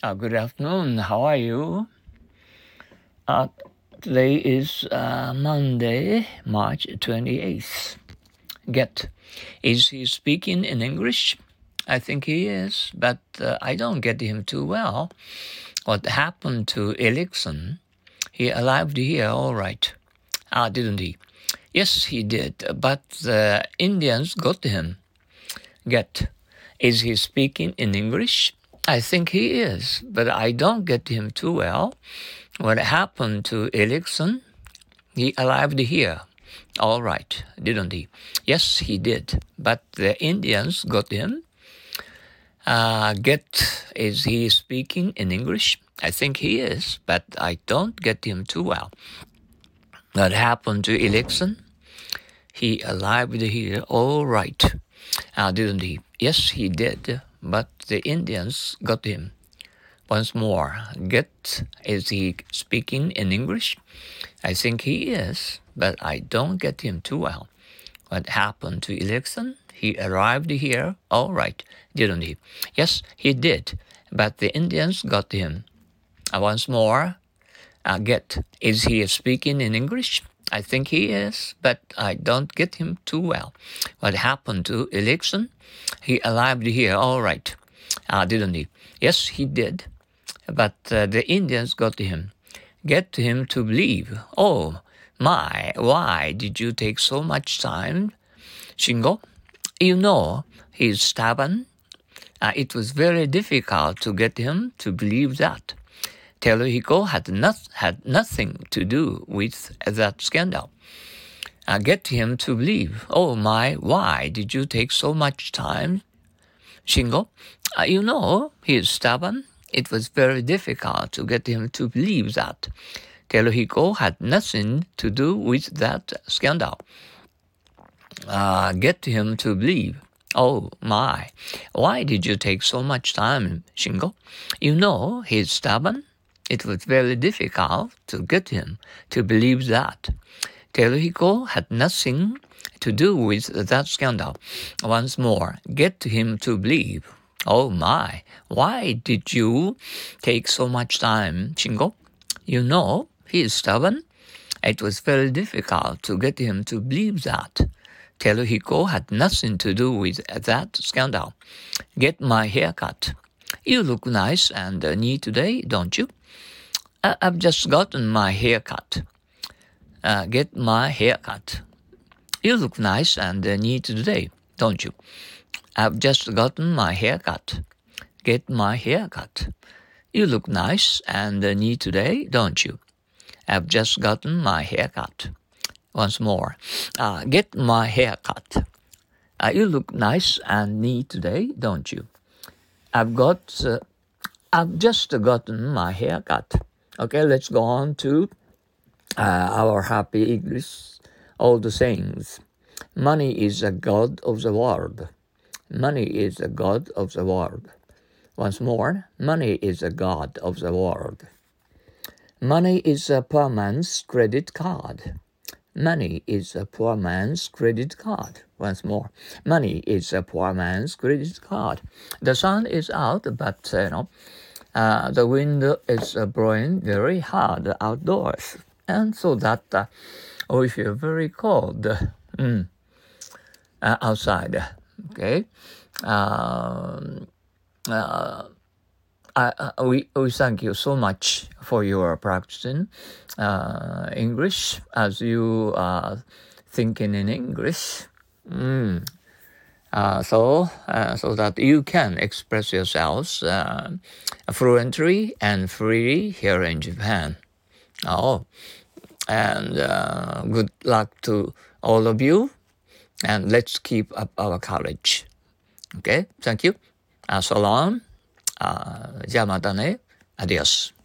Uh, good afternoon. How are you? Uh, today is uh, Monday, March 28th. Get. Is he speaking in English? I think he is, but uh, I don't get him too well. What happened to Ericsson? He arrived here all right. Ah, didn't he? Yes, he did, but the Indians got him. Get. Is he speaking in English? I think he is, but I don't get him too well. What happened to Ericsson? He arrived here. All right, didn't he? Yes, he did. But the Indians got him. Uh, get, is he speaking in English? I think he is, but I don't get him too well. What happened to Ericsson? He arrived here all right. Uh, didn't he? Yes, he did but the Indians got him. Once more, get is he speaking in English? I think he is, but I don't get him too well. What happened to Ericsson? He arrived here all right, didn't he? Yes, he did, but the Indians got him. Uh, once more, uh, get is he speaking in English? I think he is, but I don't get him too well. What happened to Ericsson? He arrived here all right, uh, didn't he? Yes, he did. But uh, the Indians got him. Get him to believe. Oh, my, why did you take so much time? Shingo, you know, he's stubborn. Uh, it was very difficult to get him to believe that. Teruhiko had, not, had nothing to do with that scandal. Uh, get him to believe. Oh my, why did you take so much time? Shingo, uh, you know, he is stubborn. It was very difficult to get him to believe that. Teruhiko had nothing to do with that scandal. Uh, get him to believe. Oh my, why did you take so much time, Shingo? You know, he's stubborn. It was very difficult to get him to believe that. Teruhiko had nothing to do with that scandal. Once more, get him to believe. Oh my, why did you take so much time, Shingo? You know, he is stubborn. It was very difficult to get him to believe that. Teruhiko had nothing to do with that scandal. Get my hair cut. You look nice and neat today, don't you? I've just gotten my hair cut. Uh, get my hair cut. You look nice and uh, neat today, don't you? I've just gotten my hair cut. Get my hair cut. You look nice and uh, neat today, don't you? I've just gotten my hair cut. Once more. Uh, get my hair cut. Uh, you look nice and neat today, don't you? I've got, uh, I've just gotten my hair cut. Okay, let's go on to uh, our happy English. old sayings. Money is a god of the world. Money is a god of the world. Once more, money is a god of the world. Money is a poor man's credit card. Money is a poor man's credit card. Once more, money is a poor man's credit card. The sun is out, but uh, you know, uh, the wind is uh, blowing very hard outdoors, and so that uh, we feel very cold mm, uh, outside. Okay, um, we, we thank you so much for your practicing uh, English as you are thinking in English. Mm. Uh, so uh, so that you can express yourselves uh, fluently and freely here in Japan. Oh, and uh, good luck to all of you, and let's keep up our courage. Okay, thank you. Uh, あじゃあまたね。アディオス。